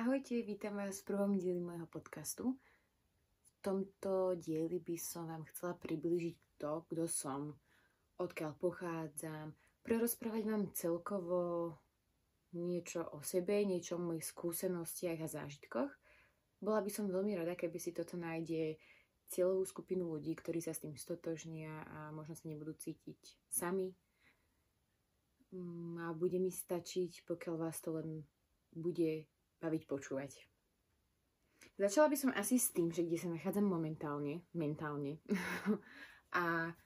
Ahojte, vítam vás v prvom dieli môjho podcastu. V tomto dieli by som vám chcela približiť to, kto som, odkiaľ pochádzam, prerozprávať vám celkovo niečo o sebe, niečo o mojich skúsenostiach a zážitkoch. Bola by som veľmi rada, keby si toto nájde cieľovú skupinu ľudí, ktorí sa s tým stotožnia a možno sa nebudú cítiť sami. Mm, a bude mi stačiť, pokiaľ vás to len bude baviť počúvať. Začala by som asi s tým, že kde sa nachádzam momentálne, mentálne. a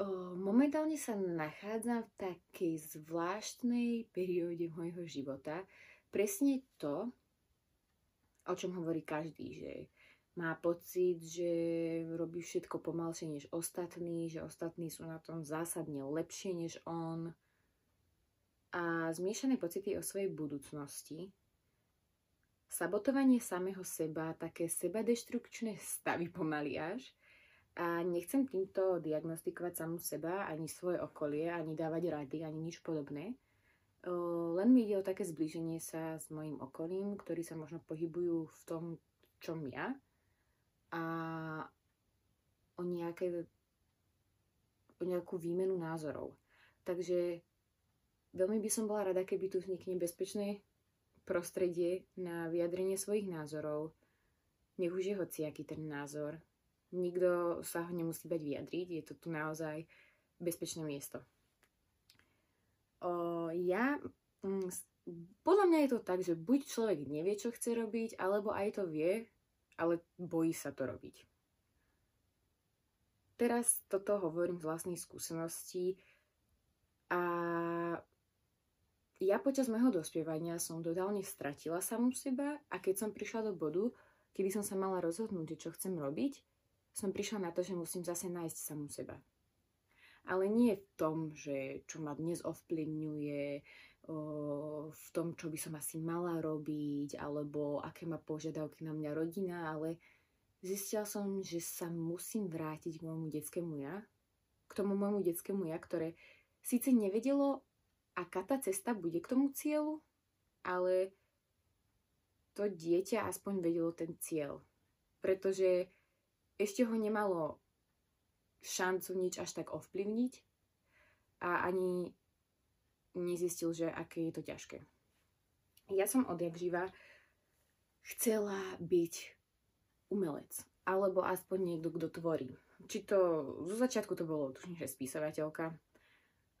o, momentálne sa nachádzam v takej zvláštnej perióde môjho života. Presne to, o čom hovorí každý, že má pocit, že robí všetko pomalšie než ostatní, že ostatní sú na tom zásadne lepšie než on a zmiešané pocity o svojej budúcnosti, sabotovanie samého seba, také sebadeštrukčné stavy pomaly až a nechcem týmto diagnostikovať samú seba, ani svoje okolie, ani dávať rady, ani nič podobné. Len mi ide o také zblíženie sa s mojim okolím, ktorí sa možno pohybujú v tom, čom ja a o, nejaké, o nejakú výmenu názorov. Takže veľmi by som bola rada, keby tu vznikne bezpečné prostredie na vyjadrenie svojich názorov. Nech už je hociaký ten názor. Nikto sa ho nemusí bať vyjadriť, je to tu naozaj bezpečné miesto. O, ja, mm, podľa mňa je to tak, že buď človek nevie, čo chce robiť, alebo aj to vie, ale bojí sa to robiť. Teraz toto hovorím z vlastnej skúsenosti a ja počas môjho dospievania som totálne stratila samú seba a keď som prišla do bodu, kedy som sa mala rozhodnúť, čo chcem robiť, som prišla na to, že musím zase nájsť samú seba. Ale nie v tom, že čo ma dnes ovplyvňuje, v tom, čo by som asi mala robiť, alebo aké má požiadavky na mňa rodina, ale zistila som, že sa musím vrátiť k môjmu detskému ja, k tomu môjmu detskému ja, ktoré síce nevedelo, aká tá cesta bude k tomu cieľu, ale to dieťa aspoň vedelo ten cieľ. Pretože ešte ho nemalo šancu nič až tak ovplyvniť a ani nezistil, že aké je to ťažké. Ja som odjak živa chcela byť umelec, alebo aspoň niekto, kto tvorí. Či to, zo začiatku to bolo, tuším, že spisovateľka,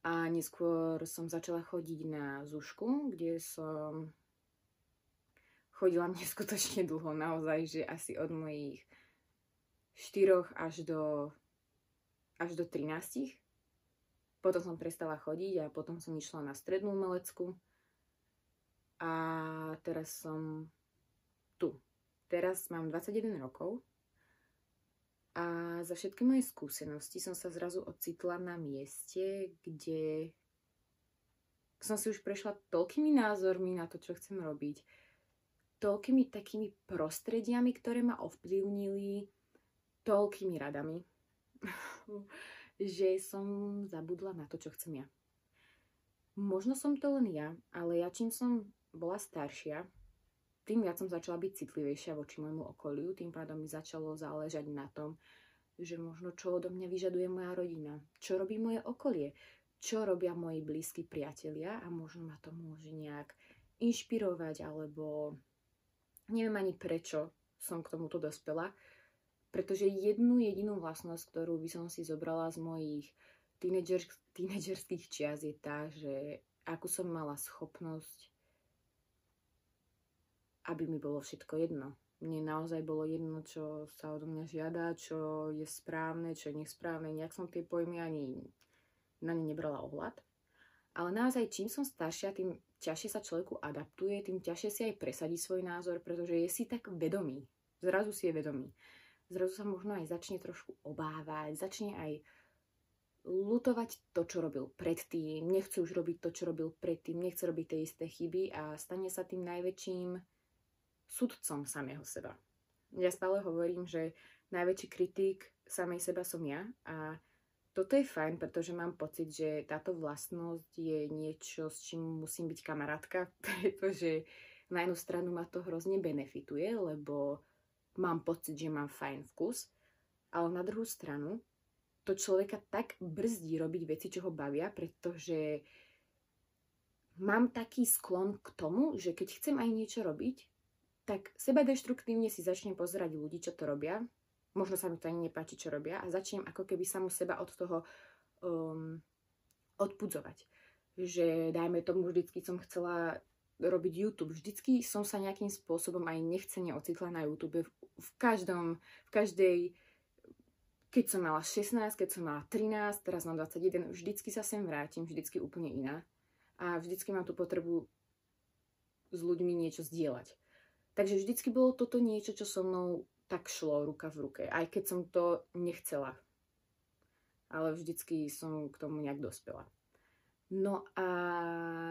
a neskôr som začala chodiť na zušku, kde som chodila neskutočne dlho, naozaj, že asi od mojich 4 až do až do 13. Potom som prestala chodiť a potom som išla na strednú umelecku. A teraz som tu. Teraz mám 21 rokov a za všetky moje skúsenosti som sa zrazu ocitla na mieste, kde som si už prešla toľkými názormi na to, čo chcem robiť, toľkými takými prostrediami, ktoré ma ovplyvnili, toľkými radami, že som zabudla na to, čo chcem ja. Možno som to len ja, ale ja čím som bola staršia, tým viac som začala byť citlivejšia voči môjmu okoliu, tým pádom mi začalo záležať na tom, že možno čo odo mňa vyžaduje moja rodina, čo robí moje okolie, čo robia moji blízki priatelia a možno ma to môže nejak inšpirovať, alebo neviem ani prečo som k tomuto dospela, pretože jednu jedinú vlastnosť, ktorú by som si zobrala z mojich tínedžer, tínedžerských čias je tá, že akú som mala schopnosť, aby mi bolo všetko jedno. Mne naozaj bolo jedno, čo sa odo mňa žiada, čo je správne, čo je nesprávne. Nejak som tie pojmy ani na ne nebrala ohľad. Ale naozaj, čím som staršia, tým ťažšie sa človeku adaptuje, tým ťažšie si aj presadí svoj názor, pretože je si tak vedomý. Zrazu si je vedomý zrazu sa možno aj začne trošku obávať, začne aj lutovať to, čo robil predtým, nechce už robiť to, čo robil predtým, nechce robiť tie isté chyby a stane sa tým najväčším sudcom samého seba. Ja stále hovorím, že najväčší kritik samej seba som ja a toto je fajn, pretože mám pocit, že táto vlastnosť je niečo, s čím musím byť kamarátka, pretože na jednu stranu ma to hrozne benefituje, lebo mám pocit, že mám fajn vkus, ale na druhú stranu to človeka tak brzdí robiť veci, čo ho bavia, pretože mám taký sklon k tomu, že keď chcem aj niečo robiť, tak seba deštruktívne si začnem pozerať ľudí, čo to robia. Možno sa mi to ani nepáči, čo robia a začnem ako keby samu seba od toho um, odpudzovať. Že dajme tomu, vždycky som chcela robiť YouTube. Vždycky som sa nejakým spôsobom aj nechcene ocitla na YouTube. V, v každom, v každej, keď som mala 16, keď som mala 13, teraz mám 21, vždycky sa sem vrátim, vždycky úplne iná. A vždycky mám tú potrebu s ľuďmi niečo zdieľať. Takže vždycky bolo toto niečo, čo so mnou tak šlo ruka v ruke, aj keď som to nechcela. Ale vždycky som k tomu nejak dospela. No a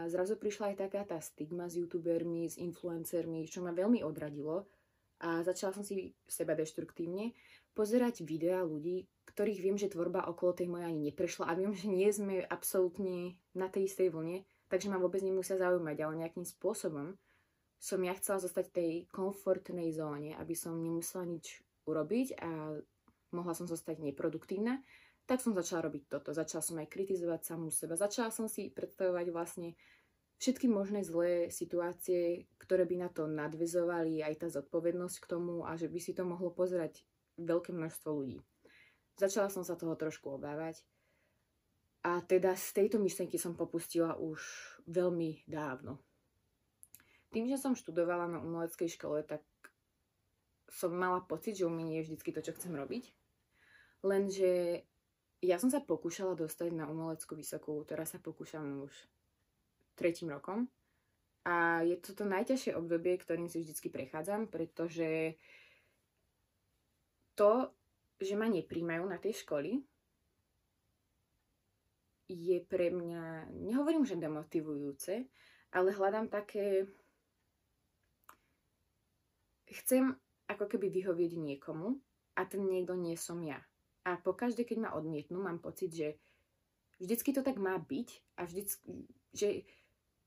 zrazu prišla aj taká tá stigma s youtubermi, s influencermi, čo ma veľmi odradilo a začala som si seba deštruktívne pozerať videá ľudí, ktorých viem, že tvorba okolo tej mojej ani neprešla a viem, že nie sme absolútne na tej istej vlne, takže ma vôbec nemusia zaujímať, ale nejakým spôsobom som ja chcela zostať v tej komfortnej zóne, aby som nemusela nič urobiť a mohla som zostať neproduktívna, tak som začala robiť toto. Začala som aj kritizovať samú seba. Začala som si predstavovať vlastne všetky možné zlé situácie, ktoré by na to nadvezovali, aj tá zodpovednosť k tomu a že by si to mohlo pozerať veľké množstvo ľudí. Začala som sa toho trošku obávať a teda z tejto myšlenky som popustila už veľmi dávno. Tým, že som študovala na umeleckej škole, tak som mala pocit, že umenie je vždy to, čo chcem robiť. Lenže ja som sa pokúšala dostať na umeleckú vysokú, teraz sa pokúšam už tretím rokom. A je to to najťažšie obdobie, ktorým si vždycky prechádzam, pretože to, že ma nepríjmajú na tej školy, je pre mňa, nehovorím, že demotivujúce, ale hľadám také... Chcem ako keby vyhovieť niekomu a ten niekto nie som ja. A pokaždé, keď ma odmietnú, mám pocit, že vždycky to tak má byť a vždycky, že,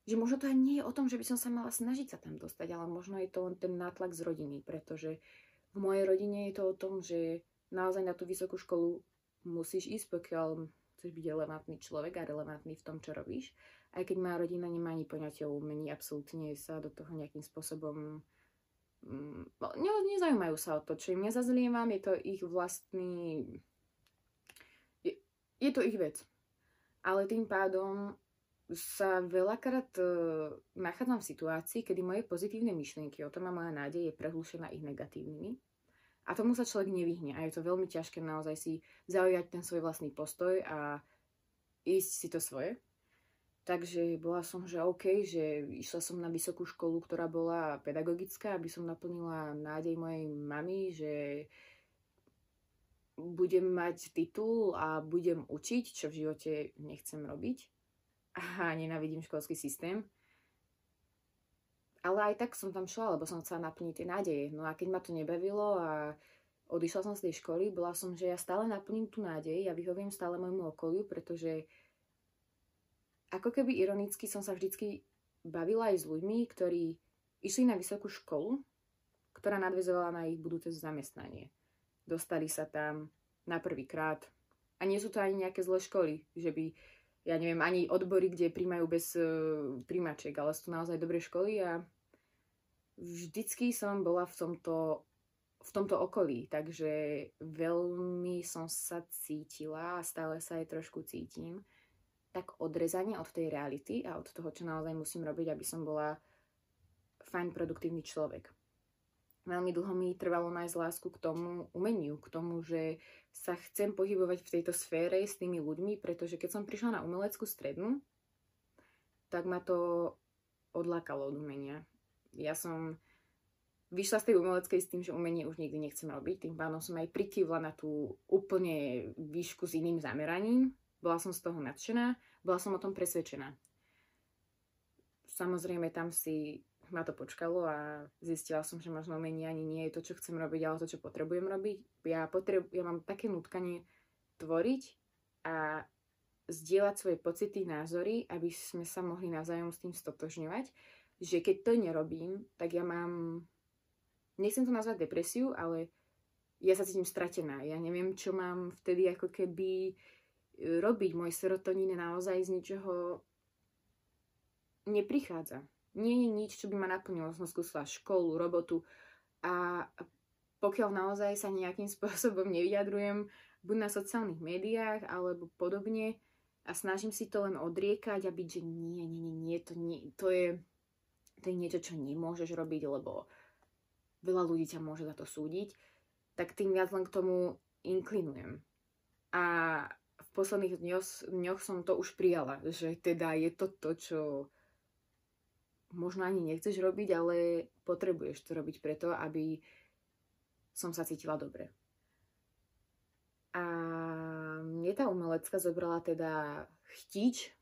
že možno to ani nie je o tom, že by som sa mala snažiť sa tam dostať, ale možno je to len ten nátlak z rodiny, pretože v mojej rodine je to o tom, že naozaj na tú vysokú školu musíš ísť, pokiaľ chceš byť relevantný človek a relevantný v tom, čo robíš. Aj keď moja rodina nemá ani poňatie o umení, absolútne sa do toho nejakým spôsobom ne, nezaujímajú sa o to, čo im nezazlievam, je to ich vlastný... Je, je to ich vec. Ale tým pádom sa veľakrát uh, nachádzam v situácii, kedy moje pozitívne myšlienky o tom a moja nádej je prehlušená ich negatívnymi. A tomu sa človek nevyhne a je to veľmi ťažké naozaj si zaujať ten svoj vlastný postoj a ísť si to svoje. Takže bola som, že OK, že išla som na vysokú školu, ktorá bola pedagogická, aby som naplnila nádej mojej mamy, že budem mať titul a budem učiť, čo v živote nechcem robiť. A nenávidím školský systém ale aj tak som tam šla, lebo som chcela naplniť tie nádeje. No a keď ma to nebavilo a odišla som z tej školy, bola som, že ja stále naplním tú nádej, ja vyhoviem stále môjmu okoliu, pretože ako keby ironicky som sa vždycky bavila aj s ľuďmi, ktorí išli na vysokú školu, ktorá nadvezovala na ich budúce zamestnanie. Dostali sa tam na prvýkrát. A nie sú to ani nejaké zlé školy, že by ja neviem, ani odbory, kde príjmajú bez uh, príjmačiek, ale sú to naozaj dobré školy a vždycky som bola v tomto, v tomto okolí, takže veľmi som sa cítila a stále sa aj trošku cítim tak odrezanie od tej reality a od toho, čo naozaj musím robiť, aby som bola fajn produktívny človek veľmi dlho mi trvalo nájsť lásku k tomu umeniu, k tomu, že sa chcem pohybovať v tejto sfére s tými ľuďmi, pretože keď som prišla na umeleckú strednú, tak ma to odlákalo od umenia. Ja som vyšla z tej umeleckej s tým, že umenie už nikdy nechcem robiť, tým pádom som aj prikývla na tú úplne výšku s iným zameraním. Bola som z toho nadšená, bola som o tom presvedčená. Samozrejme, tam si ma to počkalo a zistila som, že možno umenie ani nie je to, čo chcem robiť, ale to, čo potrebujem robiť. Ja, potrebu- ja mám také nutkanie tvoriť a zdieľať svoje pocity, názory, aby sme sa mohli navzájom s tým stotožňovať. že keď to nerobím, tak ja mám, nechcem to nazvať depresiu, ale ja sa cítim stratená. Ja neviem, čo mám vtedy ako keby robiť. Môj serotonín naozaj z ničoho neprichádza. Nie je nič, čo by ma naplnilo. Som skúsila školu, robotu a pokiaľ naozaj sa nejakým spôsobom nevyjadrujem, buď na sociálnych médiách alebo podobne a snažím si to len odriekať a byť, že nie, nie, nie, nie, to, nie, to je to je niečo, čo nemôžeš robiť, lebo veľa ľudí ťa môže za to súdiť, tak tým viac len k tomu inklinujem. A v posledných dňoch, dňoch som to už prijala, že teda je to to, čo možno ani nechceš robiť, ale potrebuješ to robiť preto, aby som sa cítila dobre. A mne tá umelecka zobrala teda chtiť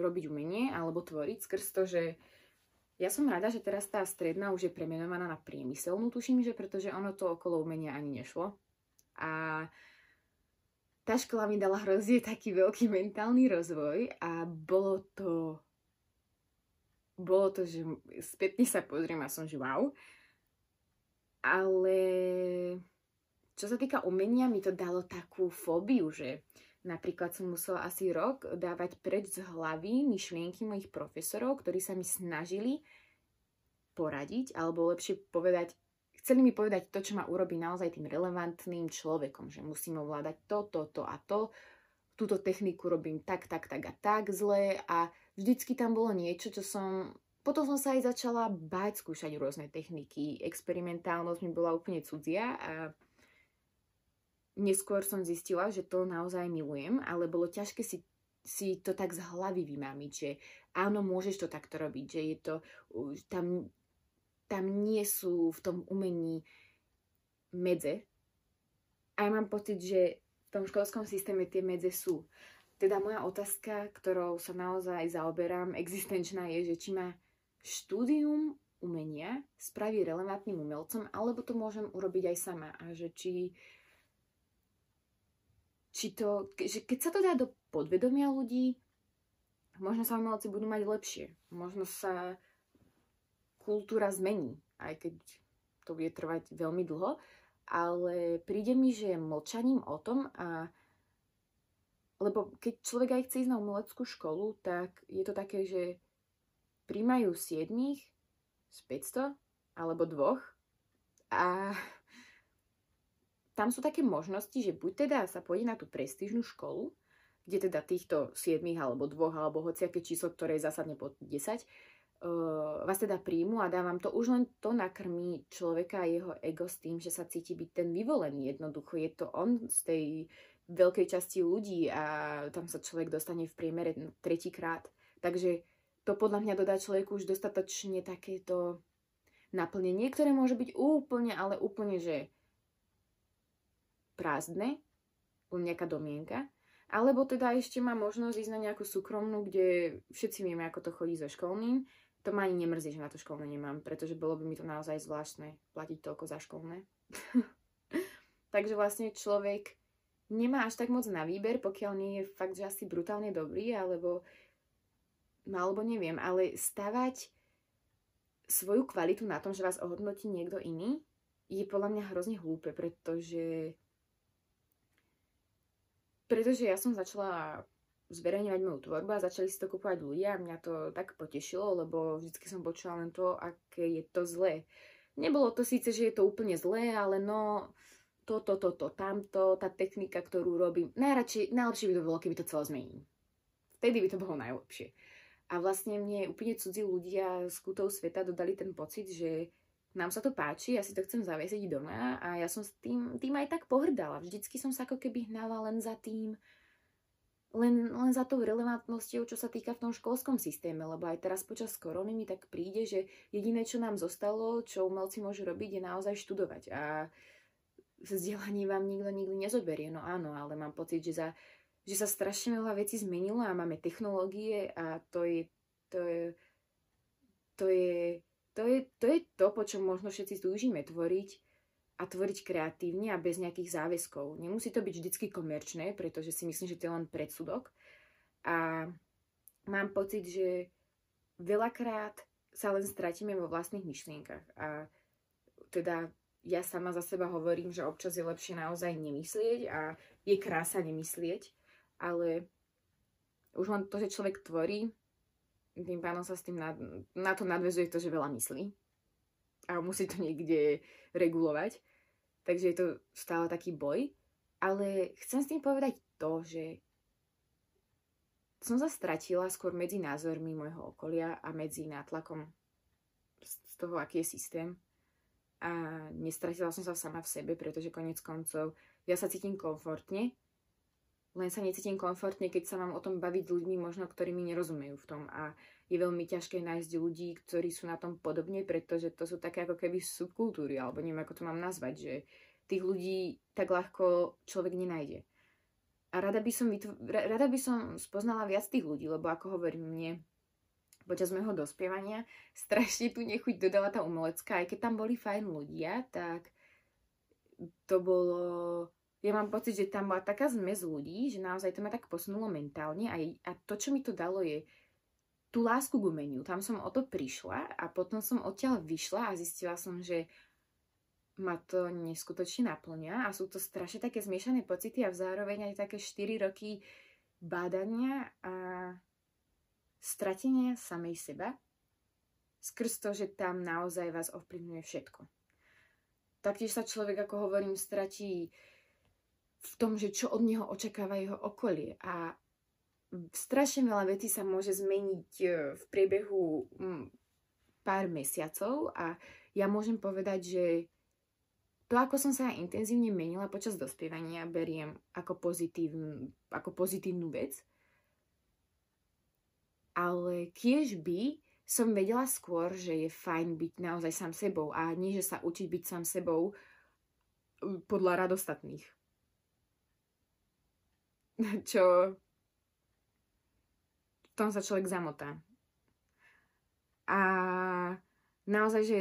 robiť umenie alebo tvoriť skrz to, že ja som rada, že teraz tá stredná už je premenovaná na priemyselnú, tuším, že pretože ono to okolo umenia ani nešlo. A tá škola mi dala hrozne taký veľký mentálny rozvoj a bolo to bolo to, že spätne sa pozriem a som, že wow. Ale čo sa týka umenia, mi to dalo takú fóbiu, že Napríklad som musela asi rok dávať preč z hlavy myšlienky mojich profesorov, ktorí sa mi snažili poradiť, alebo lepšie povedať, chceli mi povedať to, čo ma urobí naozaj tým relevantným človekom, že musím ovládať to, to, to a to, túto techniku robím tak, tak, tak a tak zle a vždycky tam bolo niečo, čo som... Potom som sa aj začala báť skúšať rôzne techniky. Experimentálnosť mi bola úplne cudzia a neskôr som zistila, že to naozaj milujem, ale bolo ťažké si, si to tak z hlavy vymámiť, že áno, môžeš to takto robiť, že je to, tam, tam nie sú v tom umení medze. A ja mám pocit, že v tom školskom systéme tie medze sú. Teda moja otázka, ktorou sa naozaj zaoberám, existenčná je, že či ma štúdium umenia spraví relevantným umelcom, alebo to môžem urobiť aj sama. A že či či to, že keď sa to dá do podvedomia ľudí, možno sa umelci budú mať lepšie. Možno sa kultúra zmení, aj keď to bude trvať veľmi dlho, ale príde mi, že mlčaním o tom a lebo keď človek aj chce ísť na umeleckú školu, tak je to také, že príjmajú siedmých z 500 alebo dvoch a tam sú také možnosti, že buď teda sa pôjde na tú prestížnu školu, kde teda týchto 7 alebo dvoch alebo hociaké číslo, ktoré je zásadne pod 10, uh, vás teda príjmu a dávam to, už len to nakrmí človeka a jeho ego s tým, že sa cíti byť ten vyvolený. Jednoducho je to on z tej veľkej časti ľudí a tam sa človek dostane v priemere tretíkrát. Takže to podľa mňa dodá človeku už dostatočne takéto naplnenie, ktoré môže byť úplne, ale úplne, že prázdne, len nejaká domienka, alebo teda ešte má možnosť ísť na nejakú súkromnú, kde všetci vieme, ako to chodí so školným. To ma ani nemrzí, že na to školné nemám, pretože bolo by mi to naozaj zvláštne platiť toľko za školné. Takže vlastne človek nemá až tak moc na výber, pokiaľ nie je fakt, že asi brutálne dobrý, alebo alebo neviem, ale stavať svoju kvalitu na tom, že vás ohodnotí niekto iný, je podľa mňa hrozne hlúpe, pretože pretože ja som začala zverejňovať moju tvorbu a začali si to kúpovať ľudia a mňa to tak potešilo, lebo vždy som počula len to, aké je to zlé. Nebolo to síce, že je to úplne zlé, ale no to, to, to, to, tamto, tá technika, ktorú robím, najradšej, najlepšie by to bolo, keby to celé zmenil. Vtedy by to bolo najlepšie. A vlastne mne úplne cudzí ľudia z kútov sveta dodali ten pocit, že nám sa to páči, ja si to chcem zaviesiť doma a ja som s tým, tým aj tak pohrdala. Vždycky som sa ako keby hnala len za tým, len, len za tou relevantnosťou, čo sa týka v tom školskom systéme, lebo aj teraz počas korony mi tak príde, že jediné, čo nám zostalo, čo umelci môžu robiť, je naozaj študovať a vzdelanie vám nikto nikdy nezoberie. No áno, ale mám pocit, že, za, že sa strašne veľa vecí zmenilo a máme technológie a to je, to je, to je to je, to je to, po čom možno všetci túžime tvoriť a tvoriť kreatívne a bez nejakých záväzkov. Nemusí to byť vždycky komerčné, pretože si myslím, že to je len predsudok. A mám pocit, že veľakrát sa len stratíme vo vlastných myšlienkach. A teda ja sama za seba hovorím, že občas je lepšie naozaj nemyslieť a je krása nemyslieť, ale už len to, že človek tvorí, tým pánom sa s tým na, na to nadvezuje to, že veľa myslí a musí to niekde regulovať. Takže je to stále taký boj. Ale chcem s tým povedať to, že som sa stratila skôr medzi názormi môjho okolia a medzi nátlakom z toho, aký je systém. A nestratila som sa sama v sebe, pretože konec koncov ja sa cítim komfortne, len sa necítim komfortne, keď sa mám o tom baviť s ľuďmi, možno ktorí mi nerozumejú v tom. A je veľmi ťažké nájsť ľudí, ktorí sú na tom podobne, pretože to sú také ako keby subkultúry, alebo neviem, ako to mám nazvať, že tých ľudí tak ľahko človek nenájde. A rada by som, vytv- rada by som spoznala viac tých ľudí, lebo ako hovorím mne, počas môjho dospievania strašne tu nechuť dodala tá umelecká, aj keď tam boli fajn ľudia, tak to bolo... Ja mám pocit, že tam bola taká zmes ľudí, že naozaj to ma tak posunulo mentálne a, a to, čo mi to dalo, je tú lásku k umeniu. Tam som o to prišla a potom som odtiaľ vyšla a zistila som, že ma to neskutočne naplňa a sú to strašne také zmiešané pocity a zároveň aj také 4 roky bádania a stratenia samej seba skrz to, že tam naozaj vás ovplyvňuje všetko. Taktiež sa človek, ako hovorím, stratí v tom, že čo od neho očakáva jeho okolie a strašne veľa vecí sa môže zmeniť e, v priebehu pár mesiacov a ja môžem povedať, že to, ako som sa intenzívne menila počas dospievania, beriem ako, pozitívnu, ako pozitívnu vec. Ale kiež by som vedela skôr, že je fajn byť naozaj sám sebou a nie, že sa učiť byť sám sebou podľa radostatných. Čo tom sa človek zamotá. A naozaj, že,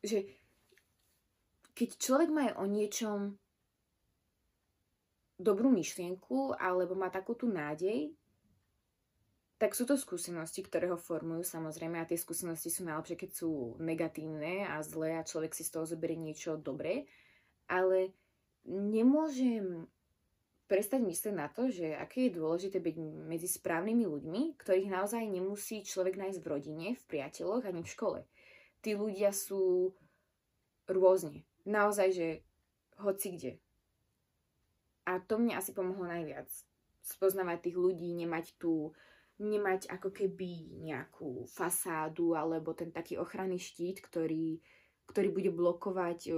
že keď človek má o niečom dobrú myšlienku alebo má takú tú nádej, tak sú to skúsenosti, ktoré ho formujú samozrejme a tie skúsenosti sú najlepšie, keď sú negatívne a zlé a človek si z toho zoberie niečo dobré, ale nemôžem prestať myslieť na to, že aké je dôležité byť medzi správnymi ľuďmi, ktorých naozaj nemusí človek nájsť v rodine, v priateľoch ani v škole. Tí ľudia sú rôzne naozaj, že hoci kde. A to mne asi pomohlo najviac. Spoznávať tých ľudí, nemať tu, nemať ako keby nejakú fasádu alebo ten taký ochranný štít, ktorý, ktorý bude blokovať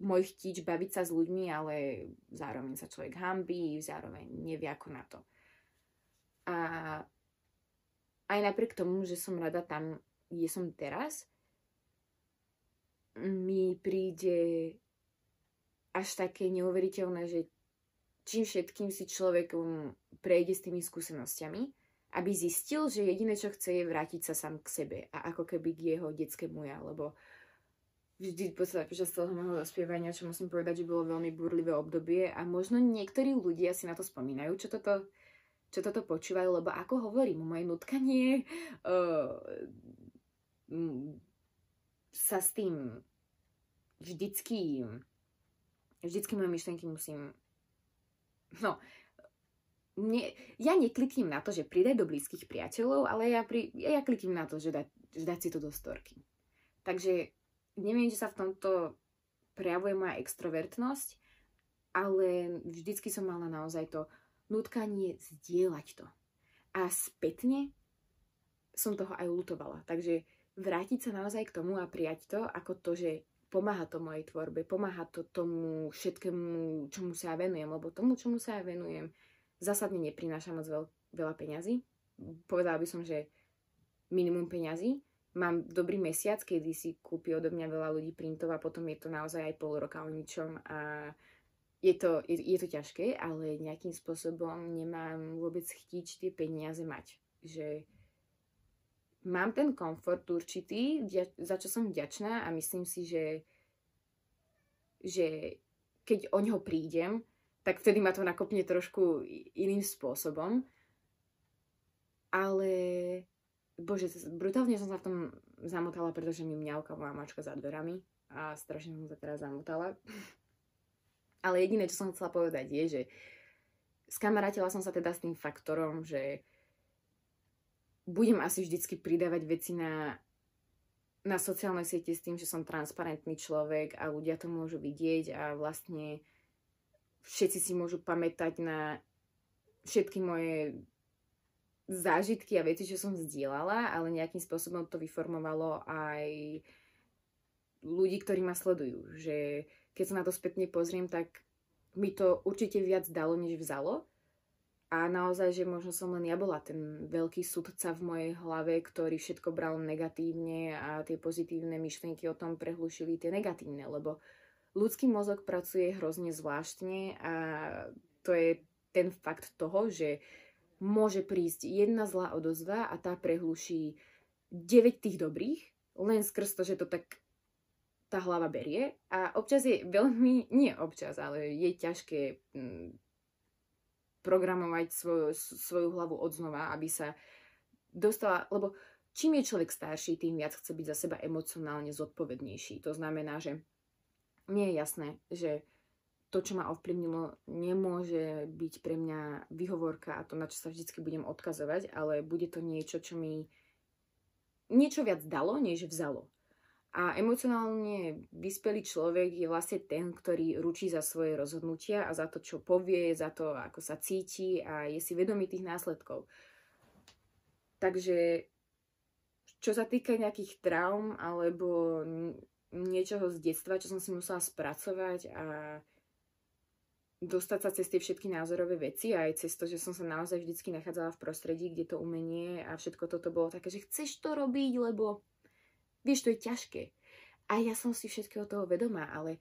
môj chtič baviť sa s ľuďmi, ale zároveň sa človek hambí, zároveň nevie ako na to. A aj napriek tomu, že som rada tam, kde som teraz, mi príde až také neuveriteľné, že čím všetkým si človek um, prejde s tými skúsenostiami, aby zistil, že jediné, čo chce, je vrátiť sa sám k sebe a ako keby k jeho detskému ja, lebo vždy počas celého môjho dospievania, čo musím povedať, že bolo veľmi burlivé obdobie a možno niektorí ľudia si na to spomínajú, čo toto, čo toto počúvajú, lebo ako hovorím, moje nutkanie uh, sa s tým vždycky, vždycky moje myšlenky musím, no, mne, ja neklikím na to, že pridaj do blízkych priateľov, ale ja, pri, ja klikím na to, že, da, že dať si to do storky. Takže neviem, či sa v tomto prejavuje moja extrovertnosť, ale vždycky som mala naozaj to nutkanie zdieľať to. A spätne som toho aj lutovala. Takže vrátiť sa naozaj k tomu a prijať to ako to, že pomáha to mojej tvorbe, pomáha to tomu všetkému, čomu sa ja venujem, lebo tomu, čomu sa ja venujem, zásadne neprináša moc veľ, veľa peňazí. Povedala by som, že minimum peňazí. Mám dobrý mesiac, kedy si kúpi odo mňa veľa ľudí printov a potom je to naozaj aj pol roka o ničom a je to, je, je to ťažké, ale nejakým spôsobom nemám vôbec chtiť tie peniaze mať. Že mám ten komfort určitý, za čo som vďačná a myslím si, že, že keď o ňo prídem, tak vtedy ma to nakopne trošku iným spôsobom. Ale bože, brutálne som sa v tom zamotala, pretože mi mňauka moja mačka za dverami a strašne som sa teraz zamotala. Ale jediné, čo som chcela povedať je, že skamarátila som sa teda s tým faktorom, že budem asi vždycky pridávať veci na, na sociálnej siete s tým, že som transparentný človek a ľudia to môžu vidieť a vlastne všetci si môžu pamätať na všetky moje zážitky a veci, čo som zdieľala, ale nejakým spôsobom to vyformovalo aj ľudí, ktorí ma sledujú. Že keď sa na to spätne pozriem, tak mi to určite viac dalo, než vzalo. A naozaj, že možno som len ja bola ten veľký sudca v mojej hlave, ktorý všetko bral negatívne a tie pozitívne myšlienky o tom prehlušili tie negatívne, lebo ľudský mozog pracuje hrozne zvláštne a to je ten fakt toho, že môže prísť jedna zlá odozva a tá prehluší 9 tých dobrých, len skrz to, že to tak tá hlava berie. A občas je veľmi, nie občas, ale je ťažké mm, programovať svoju, svoju hlavu od znova, aby sa dostala, lebo čím je človek starší, tým viac chce byť za seba emocionálne zodpovednejší. To znamená, že mne je jasné, že to, čo ma ovplyvnilo, nemôže byť pre mňa vyhovorka a to, na čo sa vždy budem odkazovať, ale bude to niečo, čo mi niečo viac dalo, než vzalo. A emocionálne vyspelý človek je vlastne ten, ktorý ručí za svoje rozhodnutia a za to, čo povie, za to, ako sa cíti a je si vedomý tých následkov. Takže čo sa týka nejakých traum alebo niečoho z detstva, čo som si musela spracovať a dostať sa cez tie všetky názorové veci aj cez to, že som sa naozaj vždycky nachádzala v prostredí, kde to umenie a všetko toto bolo také, že chceš to robiť, lebo vieš, to je ťažké. A ja som si všetkého toho vedomá, ale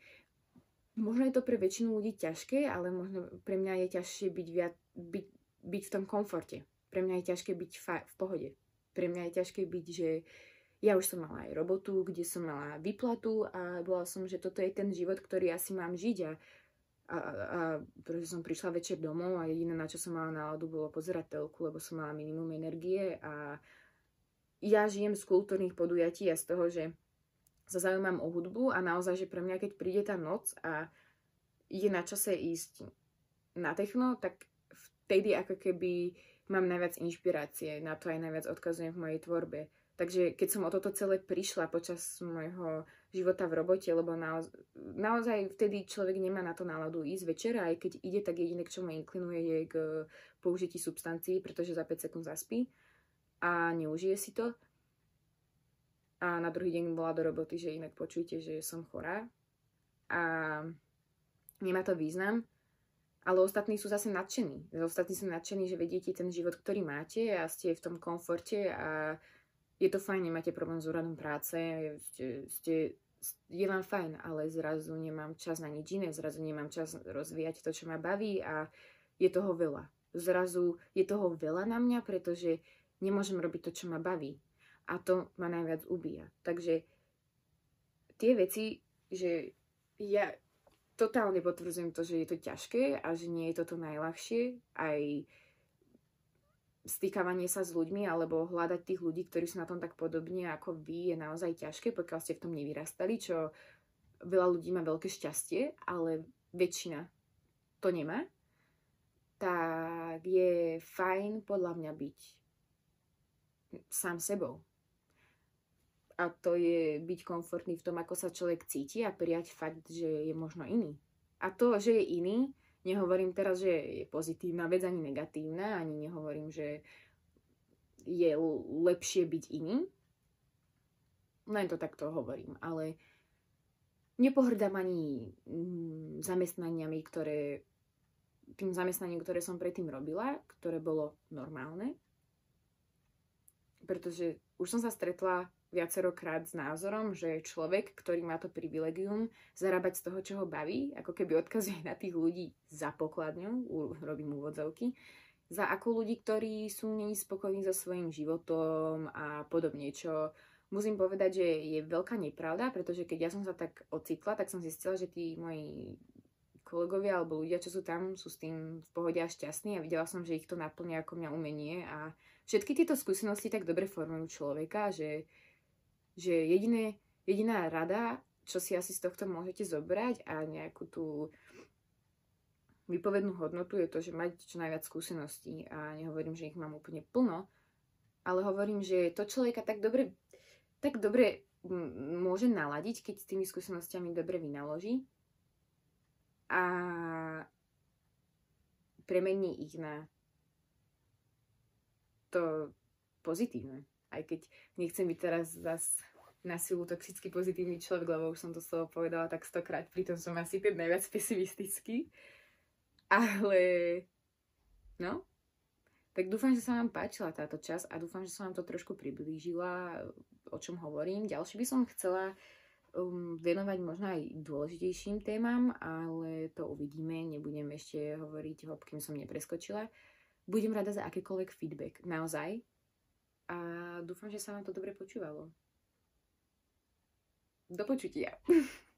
možno je to pre väčšinu ľudí ťažké, ale možno pre mňa je ťažšie byť, viac, byť, byť v tom komforte. Pre mňa je ťažké byť fa- v pohode. Pre mňa je ťažké byť, že ja už som mala aj robotu, kde som mala vyplatu a bola som, že toto je ten život, ktorý asi mám žiť a a, a pretože som prišla večer domov a jediné, na čo som mala náladu, bolo pozerať telku, lebo som mala minimum energie a ja žijem z kultúrnych podujatí a z toho, že sa zaujímam o hudbu a naozaj, že pre mňa, keď príde tá noc a je na čase ísť na techno, tak vtedy ako keby mám najviac inšpirácie, na to aj najviac odkazujem v mojej tvorbe. Takže keď som o toto celé prišla počas môjho života v robote, lebo naoz- naozaj vtedy človek nemá na to náladu ísť večer a aj keď ide, tak jediné, k čomu inklinuje, je k použití substancií, pretože za 5 sekúnd zaspí a neužije si to. A na druhý deň bola do roboty, že inak počujte, že som chorá. A nemá to význam, ale ostatní sú zase nadšení. Ostatní sú nadšení, že vediete ten život, ktorý máte a ste v tom komforte a je to fajn, nemáte problém s úradom práce, ste, ste, je vám fajn, ale zrazu nemám čas na nič iné, zrazu nemám čas rozvíjať to, čo ma baví a je toho veľa. Zrazu je toho veľa na mňa, pretože nemôžem robiť to, čo ma baví. A to ma najviac ubíja. Takže tie veci, že ja totálne potvrdzujem to, že je to ťažké a že nie je toto najľahšie. Aj stýkavanie sa s ľuďmi alebo hľadať tých ľudí, ktorí sú na tom tak podobne ako vy, je naozaj ťažké, pokiaľ ste v tom nevyrastali, čo veľa ľudí má veľké šťastie, ale väčšina to nemá, tak je fajn podľa mňa byť sám sebou. A to je byť komfortný v tom, ako sa človek cíti a prijať fakt, že je možno iný. A to, že je iný, Nehovorím teraz, že je pozitívna vec ani negatívna, ani nehovorím, že je lepšie byť iný. Len to takto hovorím, ale nepohrdám ani mm, zamestnaniami, ktoré tým zamestnaním, ktoré som predtým robila, ktoré bolo normálne. Pretože už som sa stretla viacerokrát s názorom, že človek, ktorý má to privilegium zarábať z toho, čo ho baví, ako keby odkazuje na tých ľudí za pokladňou, robím úvodzovky, za ako ľudí, ktorí sú není spokojní so svojím životom a podobne, čo musím povedať, že je veľká nepravda, pretože keď ja som sa tak ocitla, tak som zistila, že tí moji kolegovia alebo ľudia, čo sú tam, sú s tým v pohode a šťastní a videla som, že ich to naplňa ako mňa umenie a všetky tieto skúsenosti tak dobre formujú človeka, že, že jediné, jediná rada, čo si asi z tohto môžete zobrať a nejakú tú vypovednú hodnotu je to, že mať čo najviac skúseností. A nehovorím, že ich mám úplne plno, ale hovorím, že to človeka tak dobre, tak dobre môže naladiť, keď s tými skúsenostiami dobre vynaloží a premení ich na to pozitívne. Aj keď nechcem byť teraz zas na silu toxicky pozitívny človek, lebo už som to slovo povedala tak stokrát, pritom som asi ten najviac pesimistický. Ale no, tak dúfam, že sa vám páčila táto časť a dúfam, že som vám to trošku priblížila, o čom hovorím. Ďalšie by som chcela um, venovať možno aj dôležitejším témam, ale to uvidíme. Nebudem ešte hovoriť, kým som nepreskočila. Budem rada za akýkoľvek feedback, naozaj. A dúfam, že sa vám to dobre počúvalo. Do počutia.